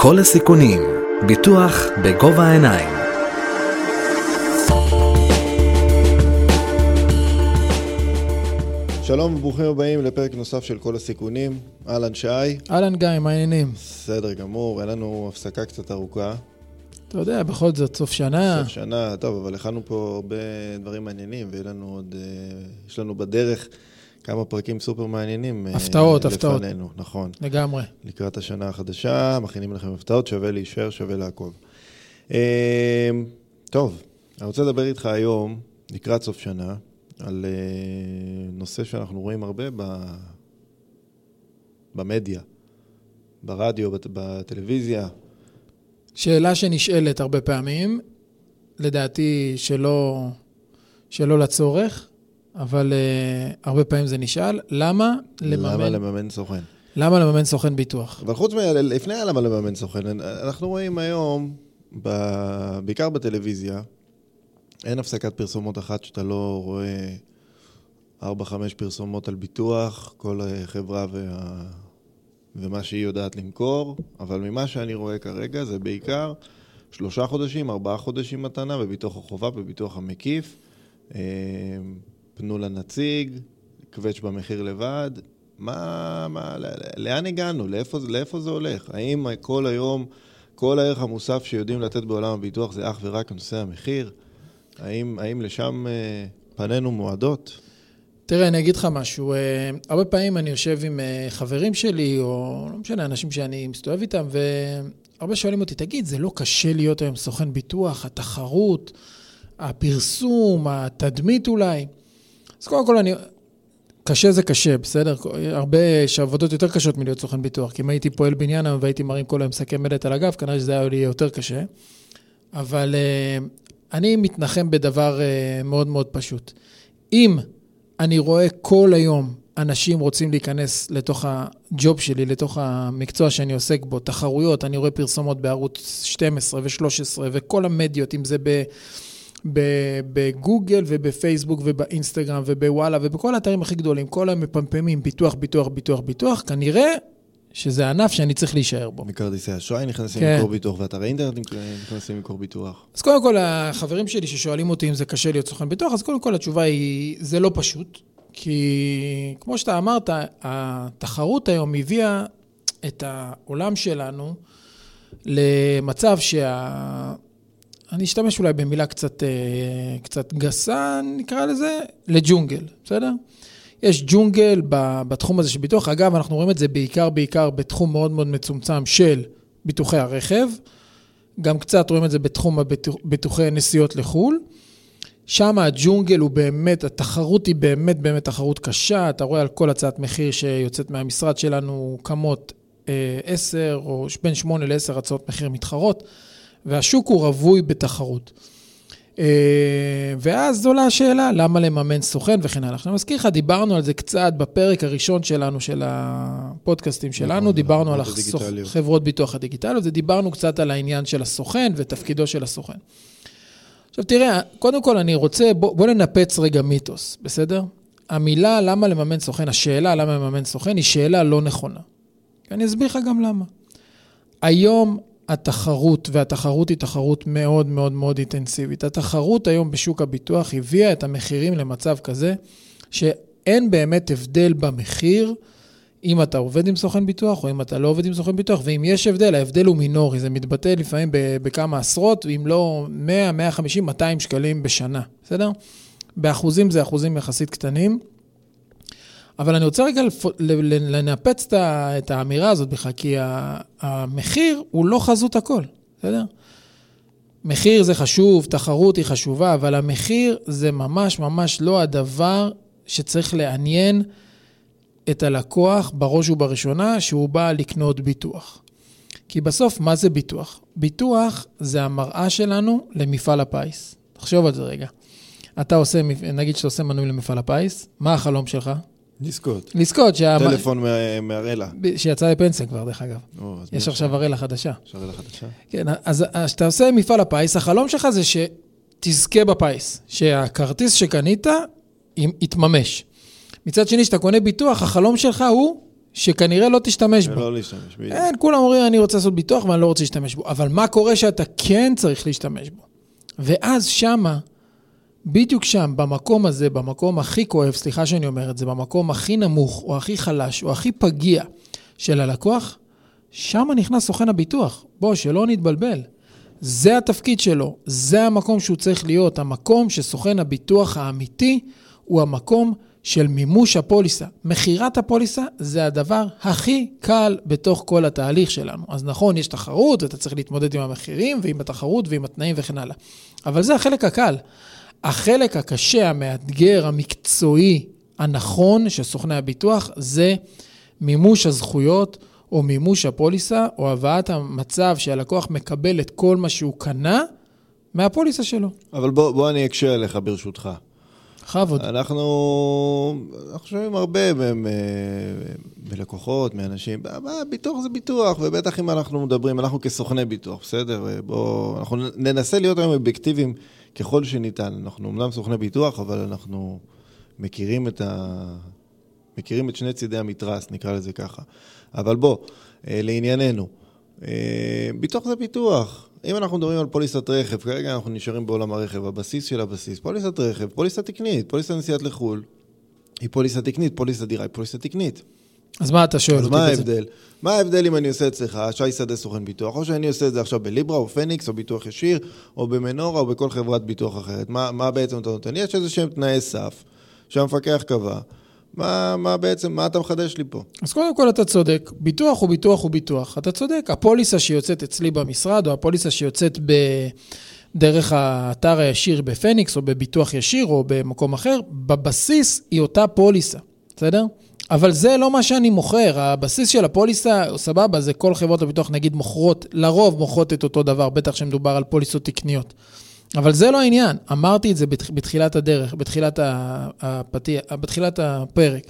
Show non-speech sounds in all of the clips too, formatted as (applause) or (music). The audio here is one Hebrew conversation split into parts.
כל הסיכונים, ביטוח בגובה העיניים. שלום וברוכים הבאים לפרק נוסף של כל הסיכונים. אהלן שי. אהלן גיא, מה העניינים? בסדר גמור, היה לנו הפסקה קצת ארוכה. אתה יודע, בכל זאת, סוף שנה. סוף שנה, טוב, אבל הכנו פה הרבה דברים מעניינים, ויש לנו עוד, אה, יש לנו בדרך כמה פרקים סופר מעניינים. אה, הפתעות, הפתעות. לפנינו, נכון. לגמרי. לקראת השנה החדשה, מכינים לכם הפתעות, שווה להישאר, שווה לעקוב. אה, טוב, אני רוצה לדבר איתך היום, לקראת סוף שנה, על נושא שאנחנו רואים הרבה ב... במדיה, ברדיו, בטלוויזיה. שאלה שנשאלת הרבה פעמים, לדעתי שלא, שלא לצורך, אבל uh, הרבה פעמים זה נשאל, למה לממן... למה לממן סוכן? למה לממן סוכן ביטוח? אבל חוץ מ... לפני למה לממן סוכן, אנחנו רואים היום, ב... בעיקר בטלוויזיה, אין הפסקת פרסומות אחת שאתה לא רואה 4-5 פרסומות על ביטוח, כל חברה וה... ומה שהיא יודעת למכור, אבל ממה שאני רואה כרגע זה בעיקר שלושה חודשים, ארבעה חודשים מתנה בביטוח החובה, בביטוח המקיף. פנו לנציג, קווץ' במחיר לבד. מה, מה, לאן הגענו? לאיפה, לאיפה זה הולך? האם כל היום, כל הערך המוסף שיודעים לתת בעולם הביטוח זה אך ורק נושא המחיר? האם, האם לשם אה, פנינו מועדות? תראה, אני אגיד לך משהו. אה, הרבה פעמים אני יושב עם אה, חברים שלי, או לא משנה, אנשים שאני מסתובב איתם, והרבה שואלים אותי, תגיד, זה לא קשה להיות היום סוכן ביטוח, התחרות, הפרסום, התדמית אולי? אז קודם כל, אני... קשה זה קשה, בסדר? הרבה יש עבודות יותר קשות מלהיות סוכן ביטוח, כי אם הייתי פועל בניין היום והייתי מרים כל היום שקי מלט על הגב, כנראה שזה היה לי יותר קשה. אבל uh, אני מתנחם בדבר uh, מאוד מאוד פשוט. אם אני רואה כל היום אנשים רוצים להיכנס לתוך הג'וב שלי, לתוך המקצוע שאני עוסק בו, תחרויות, אני רואה פרסומות בערוץ 12 ו-13 וכל המדיות, אם זה בגוגל ובפייסבוק ובאינסטגרם ובוואלה ובכל האתרים הכי גדולים, כל המפמפמים, ביטוח, ביטוח, ביטוח, ביטוח, כנראה שזה ענף שאני צריך להישאר בו. מכרטיסי אשראי נכנסים כן. למכור ביטוח, ואתרי אינטרנט נכנסים למכור ביטוח. אז קודם כל, החברים שלי ששואלים אותי אם זה קשה להיות סוכן ביטוח, אז קודם כל התשובה היא, זה לא פשוט. כי כמו שאתה אמרת, התחרות היום הביאה את העולם שלנו למצב שה... אני אשתמש אולי במילה קצת, אה, קצת גסה, נקרא לזה, לג'ונגל, בסדר? יש ג'ונגל בתחום הזה של ביטוח. אגב, אנחנו רואים את זה בעיקר, בעיקר בתחום מאוד מאוד מצומצם של ביטוחי הרכב. גם קצת רואים את זה בתחום ביטוחי נסיעות לחו"ל. שם הג'ונגל הוא באמת, התחרות היא באמת באמת תחרות קשה. אתה רואה על כל הצעת מחיר שיוצאת מהמשרד שלנו קמות אה, עשר, או בין שמונה לעשר הצעות מחיר מתחרות, והשוק הוא רווי בתחרות. אה, ואז עולה השאלה, למה לממן סוכן וכן הלאה. אני מזכיר לך, דיברנו על זה קצת בפרק הראשון שלנו, של הפודקאסטים שלנו, נכון, דיברנו על חברות ביטוח הדיגיטליות, ודיברנו קצת על העניין של הסוכן ותפקידו של הסוכן. עכשיו, תראה, קודם כל אני רוצה, בוא, בוא ננפץ רגע מיתוס, בסדר? המילה למה לממן סוכן, השאלה למה לממן סוכן, היא שאלה לא נכונה. אני אסביר לך גם למה. היום התחרות, והתחרות היא תחרות מאוד מאוד מאוד אינטנסיבית. התחרות היום בשוק הביטוח הביאה את המחירים למצב כזה שאין באמת הבדל במחיר אם אתה עובד עם סוכן ביטוח או אם אתה לא עובד עם סוכן ביטוח, ואם יש הבדל, ההבדל הוא מינורי, זה מתבטא לפעמים בכמה עשרות, אם לא 100, 150, 200 שקלים בשנה, בסדר? באחוזים זה אחוזים יחסית קטנים. אבל אני רוצה רגע לנפץ את האמירה הזאת בכלל, כי המחיר הוא לא חזות הכל, בסדר? מחיר זה חשוב, תחרות היא חשובה, אבל המחיר זה ממש ממש לא הדבר שצריך לעניין את הלקוח בראש ובראשונה שהוא בא לקנות ביטוח. כי בסוף, מה זה ביטוח? ביטוח זה המראה שלנו למפעל הפיס. תחשוב על זה רגע. אתה עושה, נגיד שאתה עושה מנוי למפעל הפיס, מה החלום שלך? לזכות. לזכות. שה... טלפון מהראלה. שיצא לפנסיה כבר, דרך אגב. או, יש עכשיו הראלה חדשה. יש הראלה חדשה. כן, אז כשאתה עושה מפעל הפיס, החלום שלך זה שתזכה בפיס, שהכרטיס שקנית יתממש. מצד שני, כשאתה קונה ביטוח, החלום שלך הוא שכנראה לא תשתמש בו. ולא להשתמש, בדיוק. אין, כולם אומרים, אני רוצה לעשות ביטוח ואני לא רוצה להשתמש בו. אבל מה קורה שאתה כן צריך להשתמש בו? ואז שמה, בדיוק שם, במקום הזה, במקום הכי כואב, סליחה שאני אומר את זה, במקום הכי נמוך, או הכי חלש, או הכי פגיע של הלקוח, שם נכנס סוכן הביטוח. בוא, שלא נתבלבל. זה התפקיד שלו, זה המקום שהוא צריך להיות, המקום שסוכן הביטוח האמיתי הוא המקום של מימוש הפוליסה. מכירת הפוליסה זה הדבר הכי קל בתוך כל התהליך שלנו. אז נכון, יש תחרות, ואתה צריך להתמודד עם המחירים, ועם התחרות, ועם התנאים וכן הלאה. אבל זה החלק הקל. החלק הקשה, המאתגר, המקצועי, הנכון של סוכני הביטוח, זה מימוש הזכויות, או מימוש הפוליסה, או הבאת המצב שהלקוח מקבל את כל מה שהוא קנה מהפוליסה שלו. אבל בוא, בוא אני אקשה עליך ברשותך. בכבוד. אנחנו, אנחנו שומעים הרבה מלקוחות, מאנשים, ביטוח זה ביטוח, ובטח אם אנחנו מדברים, אנחנו כסוכני ביטוח, בסדר? בואו, אנחנו ננסה להיות היום אובייקטיביים ככל שניתן. אנחנו אמנם סוכני ביטוח, אבל אנחנו מכירים את, ה... מכירים את שני צידי המתרס, נקרא לזה ככה. אבל בוא, אה, לענייננו. אה, ביטוח זה ביטוח. אם אנחנו מדברים על פוליסת רכב, כרגע אנחנו נשארים בעולם הרכב, הבסיס של הבסיס, פוליסת רכב, פוליסה תקנית, פוליסת נסיעת לחו"ל, היא פוליסה תקנית, פוליסת דירה היא פוליסה תקנית. אז מה אתה שואל אז אותי? מה בזה? ההבדל? מה ההבדל אם אני עושה אצלך, שי שדה סוכן ביטוח, או שאני עושה את זה עכשיו בליברה או פניקס או ביטוח ישיר, או במנורה או בכל חברת ביטוח אחרת? מה, מה בעצם אתה נותן? יש איזה שהם תנאי סף שהמפקח קבע. מה, מה בעצם, מה אתה מחדש לי פה? אז קודם כל אתה צודק, ביטוח הוא ביטוח הוא ביטוח. אתה צודק, הפוליסה שיוצאת אצלי במשרד, או הפוליסה שיוצאת ב... דרך האתר הישיר בפניקס, או בביטוח ישיר, או במקום אחר, בבסיס היא אותה פוליסה, בסדר? אבל זה לא מה שאני מוכר, הבסיס של הפוליסה, סבבה, זה כל חברות הביטוח נגיד מוכרות, לרוב מוכרות את אותו דבר, בטח שמדובר על פוליסות תקניות. אבל זה לא העניין, אמרתי את זה בתח- בתחילת הדרך, בתחילת, ה- הפתיע, בתחילת הפרק.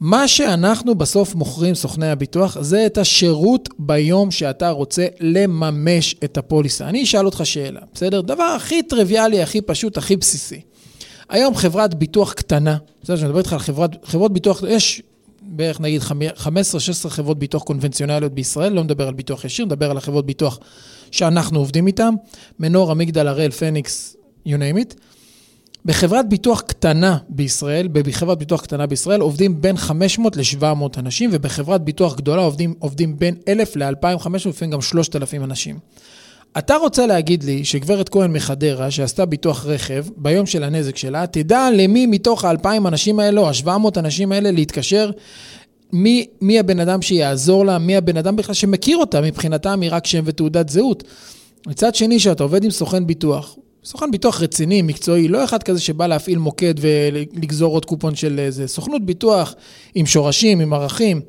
מה שאנחנו בסוף מוכרים, סוכני הביטוח, זה את השירות ביום שאתה רוצה לממש את הפוליסה. אני אשאל אותך שאלה, בסדר? דבר הכי טריוויאלי, הכי פשוט, הכי בסיסי. היום חברת ביטוח קטנה, בסדר, שאני מדבר איתך על חברת, חברות ביטוח, יש בערך נגיד 15-16 חברות ביטוח קונבנציונליות בישראל, לא מדבר על ביטוח ישיר, מדבר על החברות ביטוח שאנחנו עובדים איתן, מנור, המגדל, הראל, פניקס, you name it. בחברת ביטוח קטנה בישראל, בחברת ביטוח קטנה בישראל עובדים בין 500 ל-700 אנשים, ובחברת ביטוח גדולה עובדים, עובדים בין 1,000 ל-2,500, לפעמים גם 3,000 אנשים. אתה רוצה להגיד לי שגברת כהן מחדרה, שעשתה ביטוח רכב, ביום של הנזק שלה, תדע למי מתוך ה-2,000 אנשים האלה, או ה-700 אנשים האלה, להתקשר, מי, מי הבן אדם שיעזור לה, מי הבן אדם בכלל שמכיר אותה, מבחינתם היא רק שם ותעודת זהות. מצד שני, שאתה עובד עם סוכן ביטוח, סוכן ביטוח רציני, מקצועי, לא אחד כזה שבא להפעיל מוקד ולגזור עוד קופון של איזה סוכנות ביטוח עם שורשים, עם ערכים,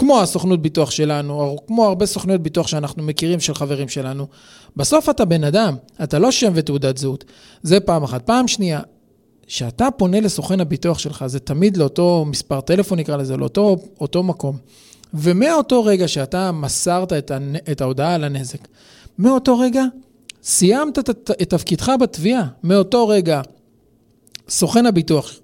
כמו הסוכנות ביטוח שלנו, או כמו הרבה סוכנויות ביטוח שאנחנו מכירים של חברים שלנו. בסוף אתה בן אדם, אתה לא שם ותעודת זהות. זה פעם אחת. פעם שנייה, כשאתה פונה לסוכן הביטוח שלך, זה תמיד לאותו מספר טלפון נקרא לזה, לאותו אותו מקום. ומאותו רגע שאתה מסרת את, הנ... את ההודעה על הנזק, מאותו רגע סיימת את, את, תפקידך בתביעה. מאותו רגע, סוכן הביטוח,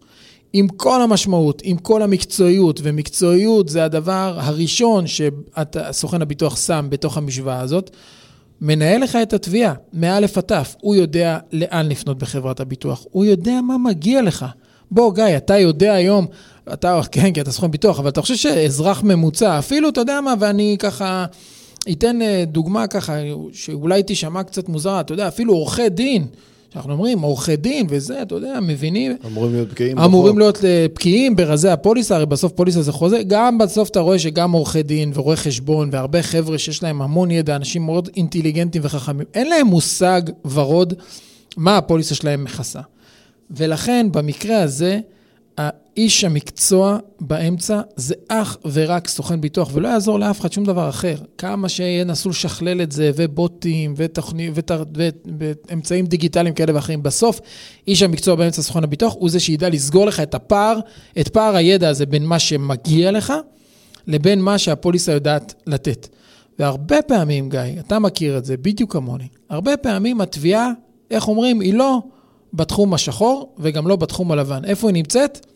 עם כל המשמעות, עם כל המקצועיות, ומקצועיות זה הדבר הראשון שסוכן הביטוח שם בתוך המשוואה הזאת, מנהל לך את התביעה, מא' עד ת', הוא יודע לאן לפנות בחברת הביטוח, הוא יודע מה מגיע לך. בוא, גיא, אתה יודע היום, אתה, כן, כי אתה סוכן ביטוח, אבל אתה חושב שאזרח ממוצע, אפילו, אתה יודע מה, ואני ככה אתן אה, דוגמה ככה, שאולי תישמע קצת מוזרה, אתה יודע, אפילו עורכי דין, שאנחנו אומרים, עורכי דין וזה, אתה יודע, מבינים. אמורים להיות בקיאים אמורים בחוק. להיות אה, בקיאים ברזי הפוליסה, הרי בסוף פוליסה זה חוזה. גם בסוף אתה רואה שגם עורכי דין ורואי חשבון והרבה חבר'ה שיש להם המון ידע, אנשים מאוד אינטליגנטים וחכמים, אין להם מושג ורוד מה הפוליסה שלהם מכסה. ולכן במקרה הזה, האיש המקצוע באמצע זה אך ורק סוכן ביטוח, ולא יעזור לאף אחד שום דבר אחר. כמה שינסו לשכלל את זה, ובוטים, ותוכני, ות, ואמצעים דיגיטליים כאלה ואחרים. בסוף, איש המקצוע באמצע סוכן הביטוח הוא זה שידע לסגור לך את הפער, את פער הידע הזה בין מה שמגיע לך, לבין מה שהפוליסה יודעת לתת. והרבה פעמים, גיא, אתה מכיר את זה בדיוק כמוני, הרבה פעמים התביעה, איך אומרים, היא לא בתחום השחור וגם לא בתחום הלבן. איפה היא נמצאת?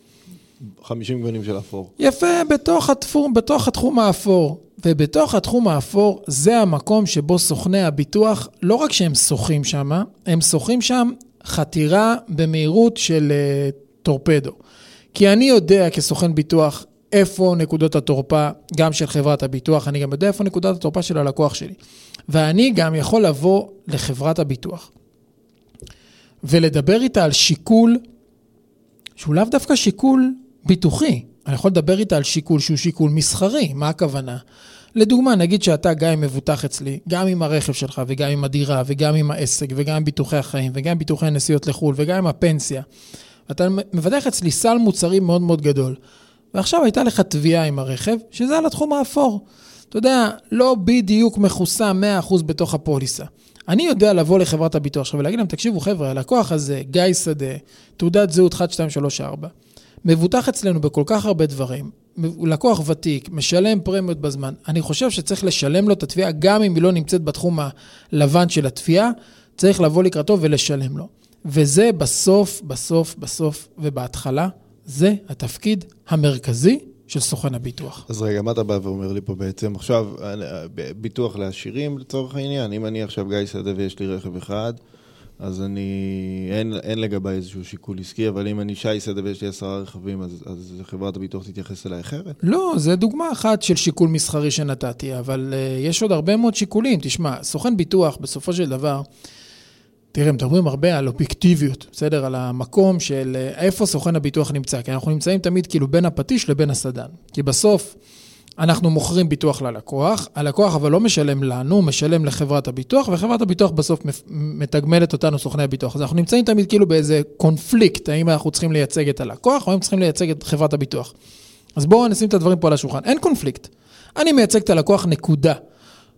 50 גוונים של אפור. יפה, בתוך התחום, בתוך התחום האפור. ובתוך התחום האפור, זה המקום שבו סוכני הביטוח, לא רק שהם שוחים שם, הם שוחים שם חתירה במהירות של uh, טורפדו. כי אני יודע כסוכן ביטוח איפה נקודות התורפה, גם של חברת הביטוח, אני גם יודע איפה נקודת התורפה של הלקוח שלי. ואני גם יכול לבוא לחברת הביטוח ולדבר איתה על שיקול שהוא לאו דווקא שיקול ביטוחי. אני יכול לדבר איתה על שיקול שהוא שיקול מסחרי, מה הכוונה? לדוגמה, נגיד שאתה גם עם מבוטח אצלי, גם עם הרכב שלך וגם עם הדירה וגם עם העסק וגם עם ביטוחי החיים וגם עם ביטוחי הנסיעות לחו"ל וגם עם הפנסיה. אתה מבטח אצלי סל מוצרים מאוד מאוד גדול. ועכשיו הייתה לך תביעה עם הרכב, שזה על התחום האפור. אתה יודע, לא בדיוק מכוסה 100% בתוך הפוליסה. אני יודע לבוא לחברת הביטוח עכשיו ולהגיד להם, תקשיבו חבר'ה, הלקוח הזה, גיא שדה, תעודת זהות 1, 2, 3, 4, מבוטח אצלנו בכל כך הרבה דברים, הוא לקוח ותיק, משלם פרמיות בזמן, אני חושב שצריך לשלם לו את התביעה, גם אם היא לא נמצאת בתחום הלבן של התביעה, צריך לבוא לקראתו ולשלם לו. וזה בסוף, בסוף, בסוף ובהתחלה, זה התפקיד המרכזי של סוכן הביטוח. אז רגע, מה אתה בא ואומר לי פה בעצם? עכשיו, ביטוח לעשירים לצורך העניין, אם אני עכשיו גיא שדה ויש לי רכב אחד, אז אני, אין, אין לגביי איזשהו שיקול עסקי, אבל אם אני שי שדה ויש לי עשרה רכבים, אז, אז חברת הביטוח תתייחס אליי אחרת? לא, זה דוגמה אחת של שיקול מסחרי שנתתי, אבל uh, יש עוד הרבה מאוד שיקולים. תשמע, סוכן ביטוח, בסופו של דבר, תראה, מדברים הרבה על אובייקטיביות, בסדר? על המקום של אה, איפה סוכן הביטוח נמצא, כי אנחנו נמצאים תמיד כאילו בין הפטיש לבין הסדן. כי בסוף אנחנו מוכרים ביטוח ללקוח, הלקוח אבל לא משלם לנו, הוא משלם לחברת הביטוח, וחברת הביטוח בסוף מתגמלת אותנו, סוכני הביטוח. אז אנחנו נמצאים תמיד כאילו באיזה קונפליקט, האם אנחנו צריכים לייצג את הלקוח, או האם צריכים לייצג את חברת הביטוח. אז בואו נשים את הדברים פה על השולחן. אין קונפליקט. אני מייצג את הלקוח, נקודה.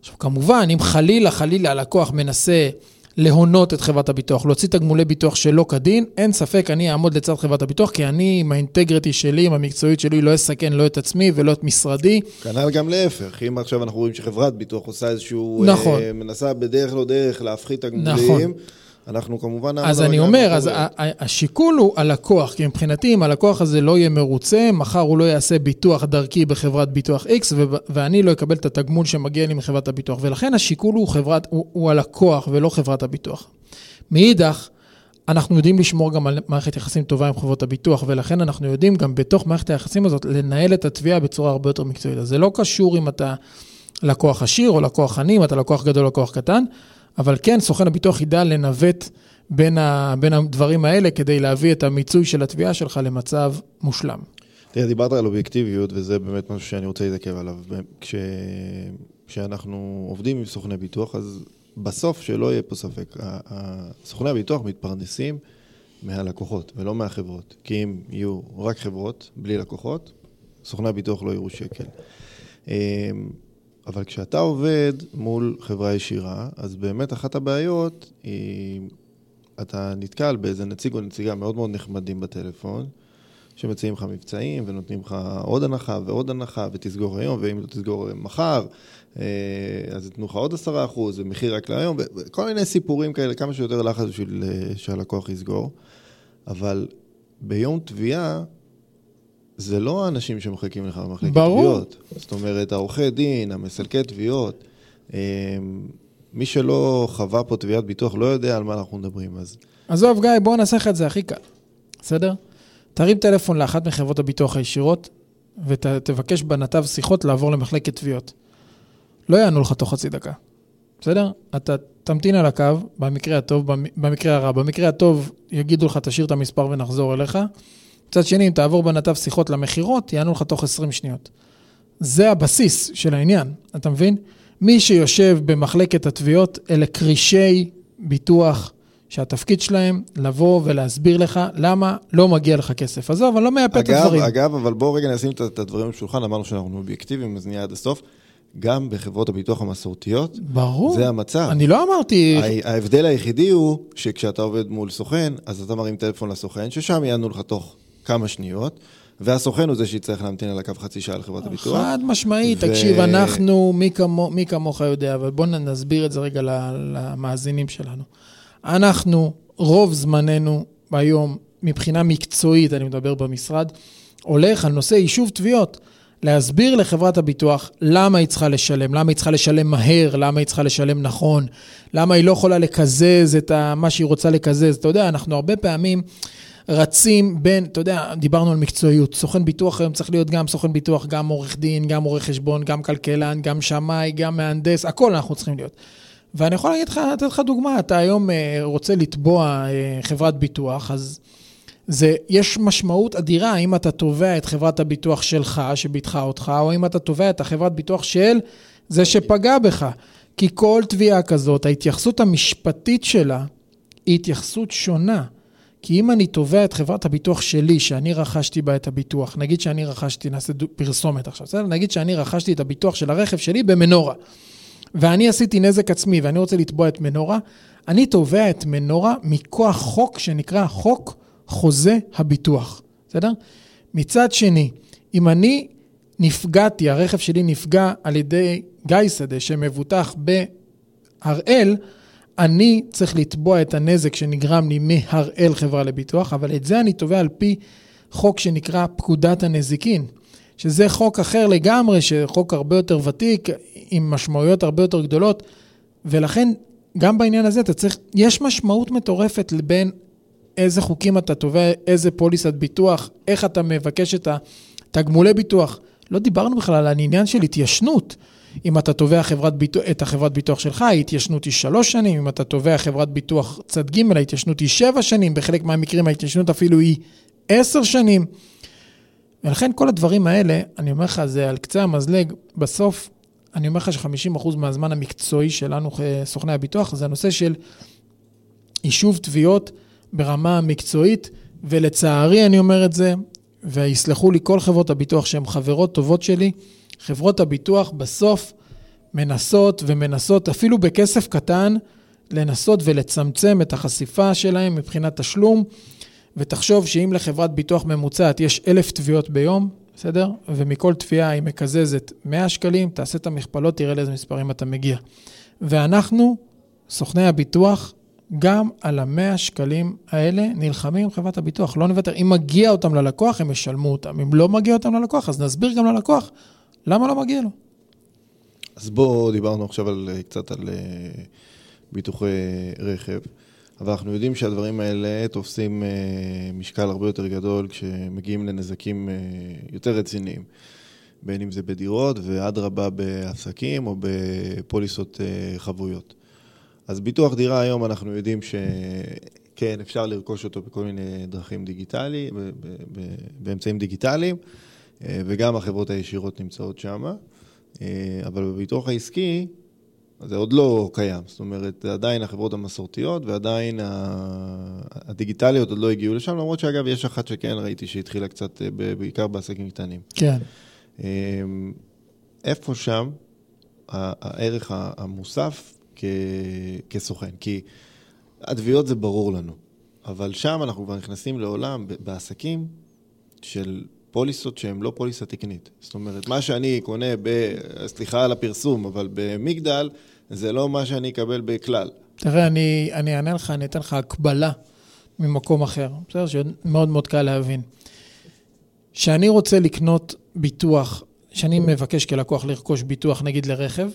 עכשיו, כמובן, אם חלילה, חלילה הלקוח מנסה להונות את חברת הביטוח, להוציא תגמולי ביטוח שלא כדין, אין ספק, אני אעמוד לצד חברת הביטוח, כי אני, עם האינטגריטי שלי, עם המקצועית שלי, לא אסכן לא את עצמי ולא את משרדי. כנ"ל גם להפך, אם עכשיו אנחנו רואים שחברת ביטוח עושה איזשהו... נכון. אה, מנסה בדרך לא דרך להפחית תגמולים. נכון. אנחנו כמובן... אז אני אומר, אז השיקול הוא הלקוח, כי מבחינתי, אם הלקוח הזה לא יהיה מרוצה, מחר הוא לא יעשה ביטוח דרכי בחברת ביטוח X, ואני לא אקבל את התגמול שמגיע לי מחברת הביטוח. ולכן השיקול הוא, חברת, הוא, הוא הלקוח ולא חברת הביטוח. מאידך, אנחנו יודעים לשמור גם על מערכת יחסים טובה עם חברות הביטוח, ולכן אנחנו יודעים גם בתוך מערכת היחסים הזאת לנהל את התביעה בצורה הרבה יותר מקצועית. אז זה לא קשור אם אתה לקוח עשיר או לקוח עני, אם אתה לקוח גדול או לקוח קטן. אבל כן, סוכן הביטוח ידע לנווט בין, ה, בין הדברים האלה כדי להביא את המיצוי של התביעה שלך למצב מושלם. תראה, דיברת על אובייקטיביות, וזה באמת משהו שאני רוצה להתעכב עליו. כש... כשאנחנו עובדים עם סוכני ביטוח, אז בסוף, שלא יהיה פה ספק, סוכני הביטוח מתפרנסים מהלקוחות ולא מהחברות. כי אם יהיו רק חברות, בלי לקוחות, סוכני הביטוח לא יראו שקל. אבל כשאתה עובד מול חברה ישירה, אז באמת אחת הבעיות היא, אתה נתקל באיזה נציג או נציגה מאוד מאוד נחמדים בטלפון, שמציעים לך מבצעים ונותנים לך עוד הנחה ועוד הנחה ותסגור היום, ואם לא תסגור מחר, אה, אז יתנו לך עוד עשרה אחוז, ומחיר רק להיום, וכל מיני סיפורים כאלה, כמה שיותר לחץ בשביל אה, שהלקוח יסגור. אבל ביום תביעה, זה לא האנשים שמחכים לך במחלקת תביעות. זאת אומרת, העורכי דין, המסלקי תביעות, אמ, מי שלא חווה פה תביעת ביטוח לא יודע על מה אנחנו מדברים, אז... עזוב, גיא, בוא נעשה לך את זה הכי קל, בסדר? תרים טלפון לאחת מחברות הביטוח הישירות, ותבקש בנתב שיחות לעבור למחלקת תביעות. לא יענו לך תוך חצי דקה, בסדר? אתה תמתין על הקו, במקרה הטוב, במקרה הרע. במקרה הטוב יגידו לך, תשאיר את המספר ונחזור אליך. מצד שני, אם תעבור בנתב שיחות למכירות, יענו לך תוך 20 שניות. זה הבסיס של העניין, אתה מבין? מי שיושב במחלקת התביעות, אלה קרישי ביטוח שהתפקיד שלהם לבוא ולהסביר לך למה לא מגיע לך כסף. עזוב, אני לא מייפה את הדברים. אגב, אבל בואו רגע נשים את הדברים בשולחן, אמרנו שאנחנו אובייקטיביים, אז נהיה עד הסוף. גם בחברות הביטוח המסורתיות, ברור. זה המצב. אני לא אמרתי... ההבדל היחידי הוא שכשאתה עובד מול סוכן, אז אתה מרים טלפון לסוכן, ששם יענו לך תוך כמה שניות, והסוכן הוא זה שיצטרך להמתין על הקו חצי שעה לחברת הביטוח. חד משמעית, ו... תקשיב, אנחנו, מי, כמו, מי כמוך יודע, אבל בואו נסביר את זה רגע למאזינים שלנו. אנחנו, רוב זמננו היום, מבחינה מקצועית, אני מדבר במשרד, הולך על נושא יישוב תביעות. להסביר לחברת הביטוח למה היא צריכה לשלם, למה היא צריכה לשלם מהר, למה היא צריכה לשלם נכון, למה היא לא יכולה לקזז את מה שהיא רוצה לקזז. אתה יודע, אנחנו הרבה פעמים רצים בין, אתה יודע, דיברנו על מקצועיות. סוכן ביטוח היום צריך להיות גם סוכן ביטוח, גם עורך דין, גם עורך חשבון, גם כלכלן, גם שמאי, גם מהנדס, הכל אנחנו צריכים להיות. ואני יכול להגיד לך, לתת לך דוגמה, אתה היום אה, רוצה לתבוע אה, חברת ביטוח, אז זה, יש משמעות אדירה אם אתה תובע את חברת הביטוח שלך, שביטחה אותך, או אם אתה תובע את החברת ביטוח של זה שפגע בך. כי כל תביעה כזאת, ההתייחסות המשפטית שלה היא התייחסות שונה. כי אם אני תובע את חברת הביטוח שלי, שאני רכשתי בה את הביטוח, נגיד שאני רכשתי, נעשה פרסומת עכשיו, בסדר? נגיד שאני רכשתי את הביטוח של הרכב שלי במנורה, ואני עשיתי נזק עצמי ואני רוצה לתבוע את מנורה, אני תובע את מנורה מכוח חוק שנקרא חוק חוזה הביטוח, בסדר? מצד שני, אם אני נפגעתי, הרכב שלי נפגע על ידי גיא שדה שמבוטח בהראל, אני צריך לתבוע את הנזק שנגרם לי מהראל חברה לביטוח, אבל את זה אני תובע על פי חוק שנקרא פקודת הנזיקין, שזה חוק אחר לגמרי, שחוק הרבה יותר ותיק, עם משמעויות הרבה יותר גדולות, ולכן גם בעניין הזה אתה צריך, יש משמעות מטורפת בין איזה חוקים אתה תובע, איזה פוליסת ביטוח, איך אתה מבקש את התגמולי ביטוח. לא דיברנו בכלל על העניין של התיישנות. אם אתה תובע חברת ביטוח, את החברת ביטוח שלך, ההתיישנות היא שלוש שנים, אם אתה תובע חברת ביטוח צד ג', ההתיישנות היא שבע שנים, בחלק מהמקרים ההתיישנות אפילו היא עשר שנים. ולכן כל הדברים האלה, אני אומר לך, זה על קצה המזלג, בסוף, אני אומר לך ש-50% מהזמן המקצועי שלנו, סוכני הביטוח, זה הנושא של יישוב תביעות ברמה המקצועית, ולצערי אני אומר את זה, ויסלחו לי כל חברות הביטוח שהן חברות טובות שלי, חברות הביטוח בסוף מנסות ומנסות, אפילו בכסף קטן, לנסות ולצמצם את החשיפה שלהם מבחינת תשלום, ותחשוב שאם לחברת ביטוח ממוצעת יש אלף תביעות ביום, בסדר? ומכל תביעה היא מקזזת 100 שקלים, תעשה את המכפלות, תראה לאיזה מספרים אתה מגיע. ואנחנו, סוכני הביטוח, גם על המאה שקלים האלה נלחמים עם חברת הביטוח, לא נוותר. אם מגיע אותם ללקוח, הם ישלמו אותם. אם לא מגיע אותם ללקוח, אז נסביר גם ללקוח למה לא מגיע לו. אז בואו, דיברנו עכשיו על, קצת על אה, ביטוחי רכב, אבל אנחנו יודעים שהדברים האלה תופסים אה, משקל הרבה יותר גדול כשמגיעים לנזקים אה, יותר רציניים. בין אם זה בדירות ואדרבה בעסקים או בפוליסות חבויות. אז ביטוח דירה היום אנחנו יודעים שכן, אפשר לרכוש אותו בכל מיני דרכים דיגיטליים, באמצעים דיגיטליים, אה, וגם החברות הישירות נמצאות שם, אה, אבל בביטוח העסקי זה עוד לא קיים, זאת אומרת, עדיין החברות המסורתיות ועדיין הדיגיטליות עוד לא הגיעו לשם, למרות שאגב, יש אחת שכן ראיתי שהתחילה קצת, אה, בעיקר בעסקים קטנים. כן. איפה שם הערך המוסף כ... כסוכן, כי התביעות זה ברור לנו, אבל שם אנחנו כבר נכנסים לעולם בעסקים של פוליסות שהן לא פוליסה תקנית. זאת אומרת, מה שאני קונה ב... סליחה על הפרסום, אבל במגדל, זה לא מה שאני אקבל בכלל. תראה, אני, אני אענה לך, אני אתן לך הקבלה ממקום אחר, בסדר? שמאוד מאוד קל להבין. כשאני רוצה לקנות ביטוח, כשאני מבקש כלקוח לרכוש ביטוח, נגיד לרכב,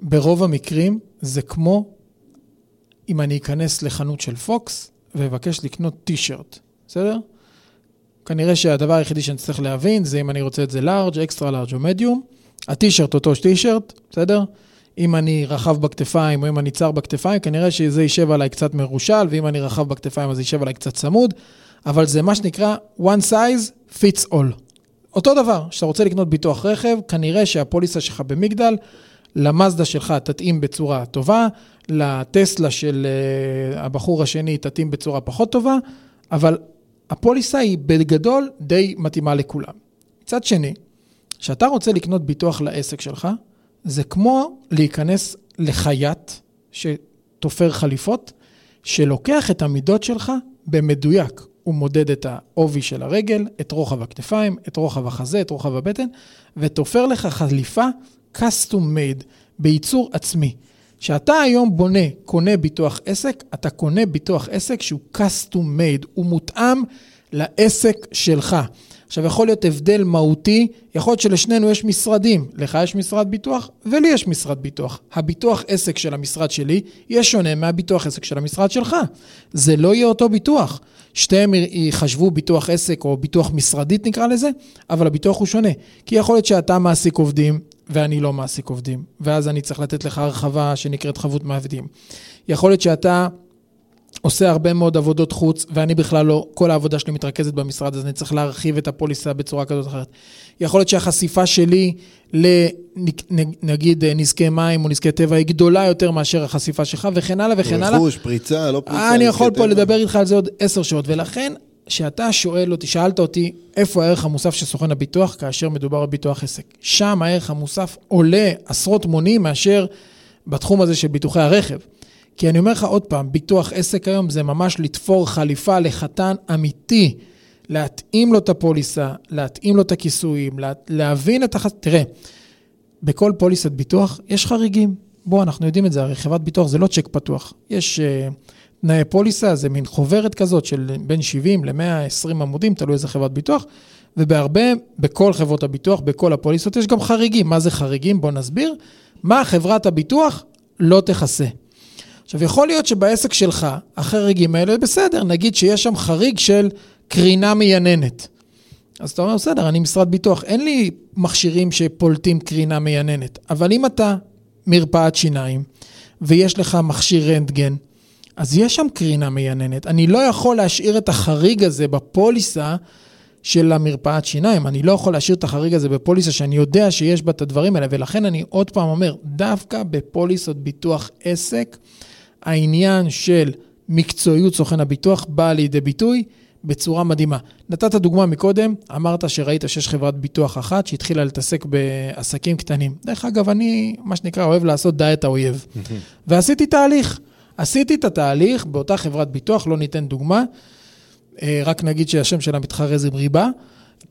ברוב המקרים זה כמו אם אני אכנס לחנות של פוקס ואבקש לקנות טישרט, בסדר? כנראה שהדבר היחידי שאני צריך להבין זה אם אני רוצה את זה לארג', אקסטרה לארג' או מדיום. הטישרט אותו טישרט, בסדר? אם אני רחב בכתפיים או אם אני צר בכתפיים, כנראה שזה יישב עליי קצת מרושל, ואם אני רחב בכתפיים אז יישב עליי קצת צמוד, אבל זה מה שנקרא one size fits all. אותו דבר, כשאתה רוצה לקנות ביטוח רכב, כנראה שהפוליסה שלך במגדל למאזדה שלך תתאים בצורה טובה, לטסלה של uh, הבחור השני תתאים בצורה פחות טובה, אבל הפוליסה היא בגדול די מתאימה לכולם. מצד שני, כשאתה רוצה לקנות ביטוח לעסק שלך, זה כמו להיכנס לחייט שתופר חליפות, שלוקח את המידות שלך במדויק. הוא מודד את העובי של הרגל, את רוחב הכתפיים, את רוחב החזה, את רוחב הבטן, ותופר לך חליפה custom made, בייצור עצמי. כשאתה היום בונה, קונה ביטוח עסק, אתה קונה ביטוח עסק שהוא custom made, הוא מותאם לעסק שלך. עכשיו, יכול להיות הבדל מהותי, יכול להיות שלשנינו יש משרדים. לך יש משרד ביטוח ולי יש משרד ביטוח. הביטוח עסק של המשרד שלי יהיה שונה מהביטוח עסק של המשרד שלך. זה לא יהיה אותו ביטוח. שתיהם יחשבו ביטוח עסק או ביטוח משרדית נקרא לזה, אבל הביטוח הוא שונה. כי יכול להיות שאתה מעסיק עובדים ואני לא מעסיק עובדים, ואז אני צריך לתת לך הרחבה שנקראת חבות מעבדים. יכול להיות שאתה עושה הרבה מאוד עבודות חוץ, ואני בכלל לא, כל העבודה שלי מתרכזת במשרד, אז אני צריך להרחיב את הפוליסה בצורה כזאת או אחרת. יכול להיות שהחשיפה שלי לנגיד נזקי מים או נזקי טבע היא גדולה יותר מאשר החשיפה שלך, וכן הלאה וכן הלאה. רכוש, פריצה, לא פריצה. אני יכול פה טבע. לדבר איתך על זה עוד עשר שעות, ולכן, כשאתה שואל אותי, שאלת אותי, איפה הערך המוסף של סוכן הביטוח כאשר מדובר בביטוח עסק? שם הערך המוסף עולה עשרות מונים מאשר בתחום הזה של ביטוחי הרכב. כי אני אומר לך עוד פעם, ביטוח עסק היום זה ממש לתפור חליפה לחתן אמיתי, להתאים לו את הפוליסה, להתאים לו את הכיסויים, לה, להבין את הח... תראה, בכל פוליסת ביטוח יש חריגים. בואו, אנחנו יודעים את זה, הרי חברת ביטוח זה לא צ'ק פתוח. יש uh, תנאי פוליסה, זה מין חוברת כזאת של בין 70 ל-120 עמודים, תלוי איזה חברת ביטוח, ובהרבה, בכל חברות הביטוח, בכל הפוליסות, יש גם חריגים. מה זה חריגים? בואו נסביר. מה חברת הביטוח לא תכסה. עכשיו, יכול להיות שבעסק שלך, החריגים האלה, בסדר, נגיד שיש שם חריג של קרינה מייננת. אז אתה אומר, בסדר, אני משרד ביטוח, אין לי מכשירים שפולטים קרינה מייננת. אבל אם אתה מרפאת שיניים, ויש לך מכשיר רנטגן, אז יש שם קרינה מייננת. אני לא יכול להשאיר את החריג הזה בפוליסה של המרפאת שיניים. אני לא יכול להשאיר את החריג הזה בפוליסה שאני יודע שיש בה את הדברים האלה, ולכן אני עוד פעם אומר, דווקא בפוליסות ביטוח עסק, העניין של מקצועיות סוכן הביטוח בא לידי ביטוי בצורה מדהימה. נתת דוגמה מקודם, אמרת שראית שיש חברת ביטוח אחת שהתחילה להתעסק בעסקים קטנים. דרך אגב, אני, מה שנקרא, אוהב לעשות דיאט האויב. ועשיתי תהליך. עשיתי את התהליך באותה חברת ביטוח, לא ניתן דוגמה, אה, רק נגיד שהשם שלה מתחרז עם ריבה.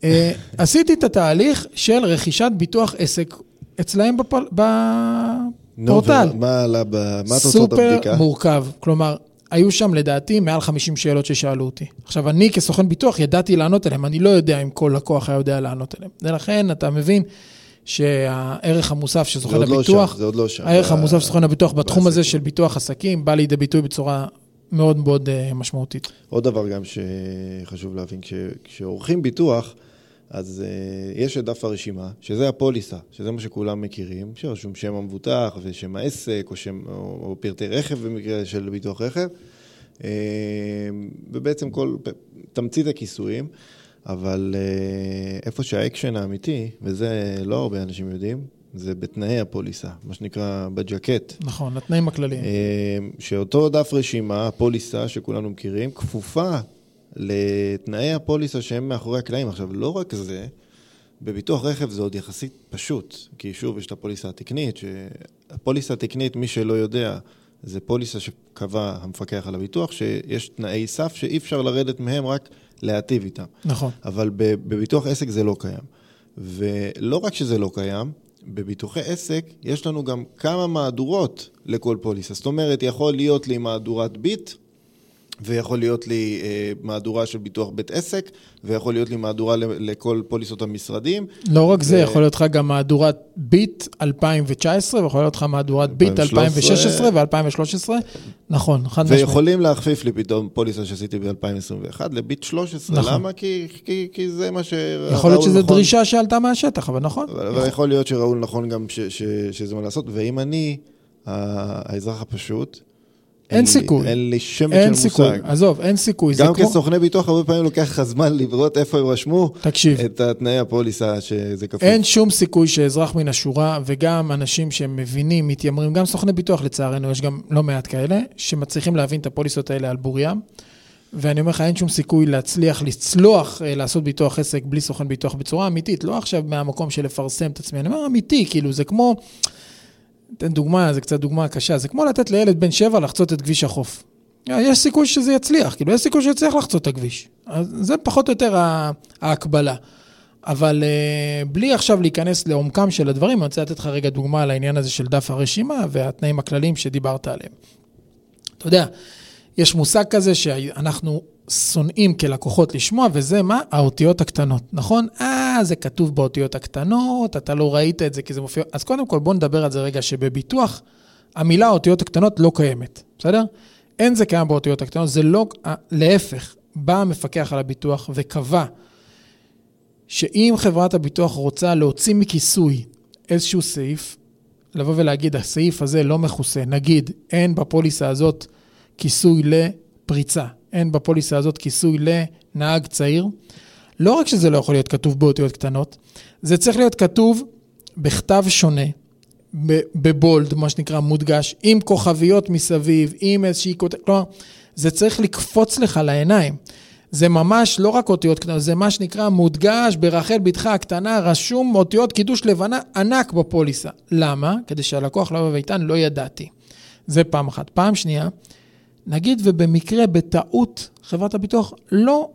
אה, (laughs) עשיתי את התהליך של רכישת ביטוח עסק אצלהם בפ... פורטל. מה עלה ב... מה תוצאות הבדיקה? סופר מורכב. כלומר, היו שם לדעתי מעל 50 שאלות ששאלו אותי. עכשיו, אני כסוכן ביטוח ידעתי לענות עליהן, אני לא יודע אם כל לקוח היה יודע לענות עליהן. ולכן אתה מבין שהערך המוסף של סוכן הביטוח, לא שם, זה עוד לא שם. הערך המוסף של סוכן הביטוח בתחום הזה של ביטוח עסקים בא לידי ביטוי בצורה מאוד מאוד uh, משמעותית. עוד דבר גם שחשוב להבין, כשעורכים ביטוח, אז uh, יש את דף הרשימה, שזה הפוליסה, שזה מה שכולם מכירים, שרשום שם המבוטח ושם העסק, או, שם, או, או פרטי רכב במקרה של ביטוח רכב, אה, ובעצם כל, תמצית הכיסויים, אבל אה, איפה שהאקשן האמיתי, וזה לא הרבה אנשים יודעים, זה בתנאי הפוליסה, מה שנקרא בג'קט. נכון, התנאים הכלליים. שאותו דף רשימה, הפוליסה שכולנו מכירים, כפופה לתנאי הפוליסה שהם מאחורי הקלעים. עכשיו, לא רק זה, בביטוח רכב זה עוד יחסית פשוט, כי שוב, יש את הפוליסה התקנית, שהפוליסה התקנית, מי שלא יודע, זה פוליסה שקבע המפקח על הביטוח, שיש תנאי סף שאי אפשר לרדת מהם, רק להיטיב איתם. נכון. אבל בביטוח עסק זה לא קיים. ולא רק שזה לא קיים, בביטוחי עסק יש לנו גם כמה מהדורות לכל פוליסה. זאת אומרת, יכול להיות לי מהדורת ביט, ויכול להיות לי אה, מהדורה של ביטוח בית עסק, ויכול להיות לי מהדורה לכל פוליסות המשרדים. לא רק ו... זה, יכול להיות לך גם מהדורת ביט 2019, ויכול להיות לך מהדורת ביט 2016 ו-2013. נכון, חד משמעית. ויכולים להכפיף לי פתאום פוליסה שעשיתי ב-2021 לביט 13. נכון. למה? כי, כי, כי זה מה שראו יכול להיות שזו נכון. דרישה שעלתה מהשטח, אבל נכון. אבל יכול להיות שראו נכון גם ש, ש, שזה מה לעשות, ואם אני, האזרח הפשוט, אין סיכוי. אין לי שמץ של מושג. סיכוי, עזוב, אין סיכוי. גם כסוכני ביטוח, הרבה פעמים לוקח לך זמן לראות איפה הם רשמו תקשיב. את התנאי הפוליסה שזה כפוף. אין שום סיכוי שאזרח מן השורה, וגם אנשים שמבינים, מתיימרים, גם סוכני ביטוח לצערנו, יש גם לא מעט כאלה, שמצליחים להבין את הפוליסות האלה על בוריים. ואני אומר לך, אין שום סיכוי להצליח לצלוח, אה, לעשות ביטוח עסק בלי סוכן ביטוח בצורה אמיתית, לא עכשיו מהמקום של לפרסם את עצמי, אני אומר אמיתי, כאילו זה כמו... אתן דוגמה, זה קצת דוגמה קשה, זה כמו לתת לילד בן שבע לחצות את כביש החוף. יש סיכוי שזה יצליח, כאילו יש סיכוי שיצליח לחצות את הכביש. אז זה פחות או יותר ההקבלה. אבל uh, בלי עכשיו להיכנס לעומקם של הדברים, אני רוצה לתת לך רגע דוגמה על העניין הזה של דף הרשימה והתנאים הכלליים שדיברת עליהם. אתה יודע, יש מושג כזה שאנחנו שונאים כלקוחות לשמוע, וזה מה? האותיות הקטנות, נכון? אה, זה כתוב באותיות הקטנות, אתה לא ראית את זה כי זה מופיע... אז קודם כל, בואו נדבר על זה רגע, שבביטוח המילה האותיות הקטנות לא קיימת, בסדר? אין זה קיים באותיות הקטנות, זה לא... להפך, בא המפקח על הביטוח וקבע שאם חברת הביטוח רוצה להוציא מכיסוי איזשהו סעיף, לבוא ולהגיד, הסעיף הזה לא מכוסה, נגיד, אין בפוליסה הזאת כיסוי לפריצה, אין בפוליסה הזאת כיסוי לנהג צעיר, לא רק שזה לא יכול להיות כתוב באותיות קטנות, זה צריך להיות כתוב בכתב שונה, בבולד, מה שנקרא מודגש, עם כוכביות מסביב, עם איזושהי כותרת, כלומר, זה צריך לקפוץ לך לעיניים. זה ממש לא רק אותיות קטנות, זה מה שנקרא מודגש ברחל בתך הקטנה, רשום אותיות קידוש לבנה ענק בפוליסה. למה? כדי שהלקוח לא יבוא ויטען, לא ידעתי. זה פעם אחת. פעם שנייה, נגיד ובמקרה, בטעות, חברת הביטוח לא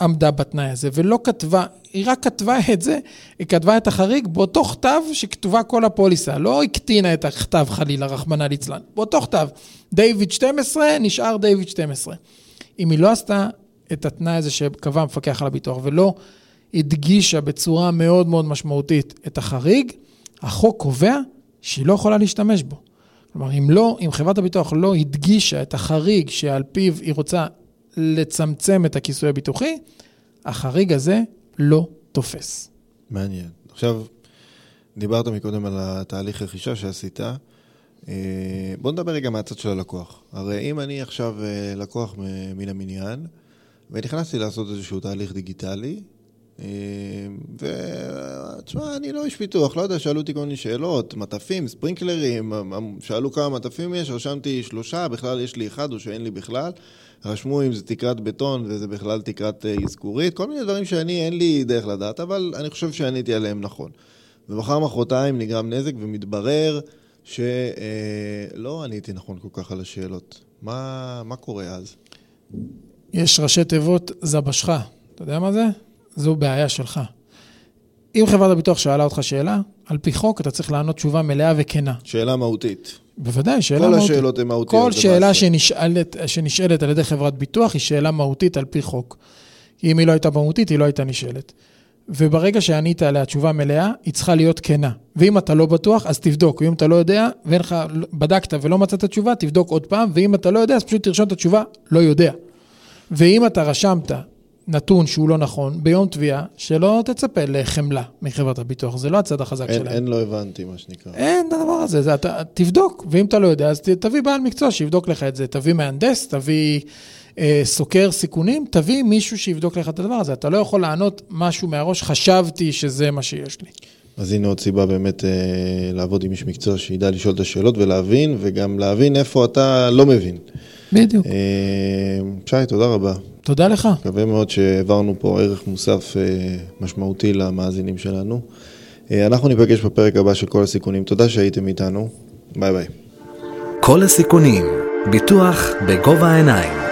עמדה בתנאי הזה ולא כתבה, היא רק כתבה את זה, היא כתבה את החריג באותו כתב שכתובה כל הפוליסה, לא הקטינה את הכתב חלילה, רחמנא ליצלן. באותו כתב, דיוויד 12, נשאר דיוויד 12. אם היא לא עשתה את התנאי הזה שקבע המפקח על הביטוח ולא הדגישה בצורה מאוד מאוד משמעותית את החריג, החוק קובע שהיא לא יכולה להשתמש בו. כלומר, אם לא, אם חברת הביטוח לא הדגישה את החריג שעל פיו היא רוצה לצמצם את הכיסוי הביטוחי, החריג הזה לא תופס. מעניין. עכשיו, דיברת מקודם על התהליך רכישה שעשית. אה, בוא נדבר רגע מהצד של הלקוח. הרי אם אני עכשיו אה, לקוח מן המניין, ונכנסתי לעשות איזשהו תהליך דיגיטלי, ותשמע, אני לא איש פיתוח, לא יודע, שאלו אותי כל מיני שאלות, מטפים, ספרינקלרים, שאלו כמה מטפים יש, רשמתי שלושה, בכלל יש לי אחד או שאין לי בכלל. רשמו אם זה תקרת בטון וזה בכלל תקרת אה, אזכורית, כל מיני דברים שאני, אין לי דרך לדעת, אבל אני חושב שעניתי עליהם נכון. ומחר מחרתיים נגרם נזק ומתברר שלא אה, עניתי נכון כל כך על השאלות. מה, מה קורה אז? יש ראשי תיבות זבשך. אתה יודע מה זה? זו בעיה שלך. אם חברת הביטוח שאלה אותך שאלה, על פי חוק אתה צריך לענות תשובה מלאה וכנה. שאלה מהותית. בוודאי, שאלה כל מהותית. כל השאלות הן מהותיות. כל שאלה שנשאלת, שנשאלת על ידי חברת ביטוח היא שאלה מהותית על פי חוק. אם היא לא הייתה מהותית, היא לא הייתה נשאלת. וברגע שענית עליה תשובה מלאה, היא צריכה להיות כנה. ואם אתה לא בטוח, אז תבדוק. ואם אתה לא יודע, ואין לך, בדקת ולא מצאת תשובה, תבדוק עוד פעם. ואם אתה לא יודע, אז פשוט תרשום את התשובה, לא יודע. ואם אתה רשמת נתון שהוא לא נכון, ביום תביעה, שלא תצפה לחמלה מחברת הביטוח, זה לא הצד החזק אין, שלהם. אין לא הבנתי, מה שנקרא. אין את הדבר הזה, זה, אתה, תבדוק, ואם אתה לא יודע, אז תביא בעל מקצוע שיבדוק לך את זה, תביא מהנדס, תביא אה, סוקר סיכונים, תביא מישהו שיבדוק לך את הדבר הזה. אתה לא יכול לענות משהו מהראש, חשבתי שזה מה שיש לי. אז הנה עוד סיבה באמת אה, לעבוד עם איש מקצוע שידע לשאול את השאלות ולהבין, וגם להבין איפה אתה לא מבין. בדיוק. אה, שי, תודה רבה. תודה לך. מקווה מאוד שהעברנו פה ערך מוסף אה, משמעותי למאזינים שלנו. אה, אנחנו ניפגש בפרק הבא של כל הסיכונים. תודה שהייתם איתנו. ביי ביי. כל הסיכונים, ביטוח בגובה העיניים.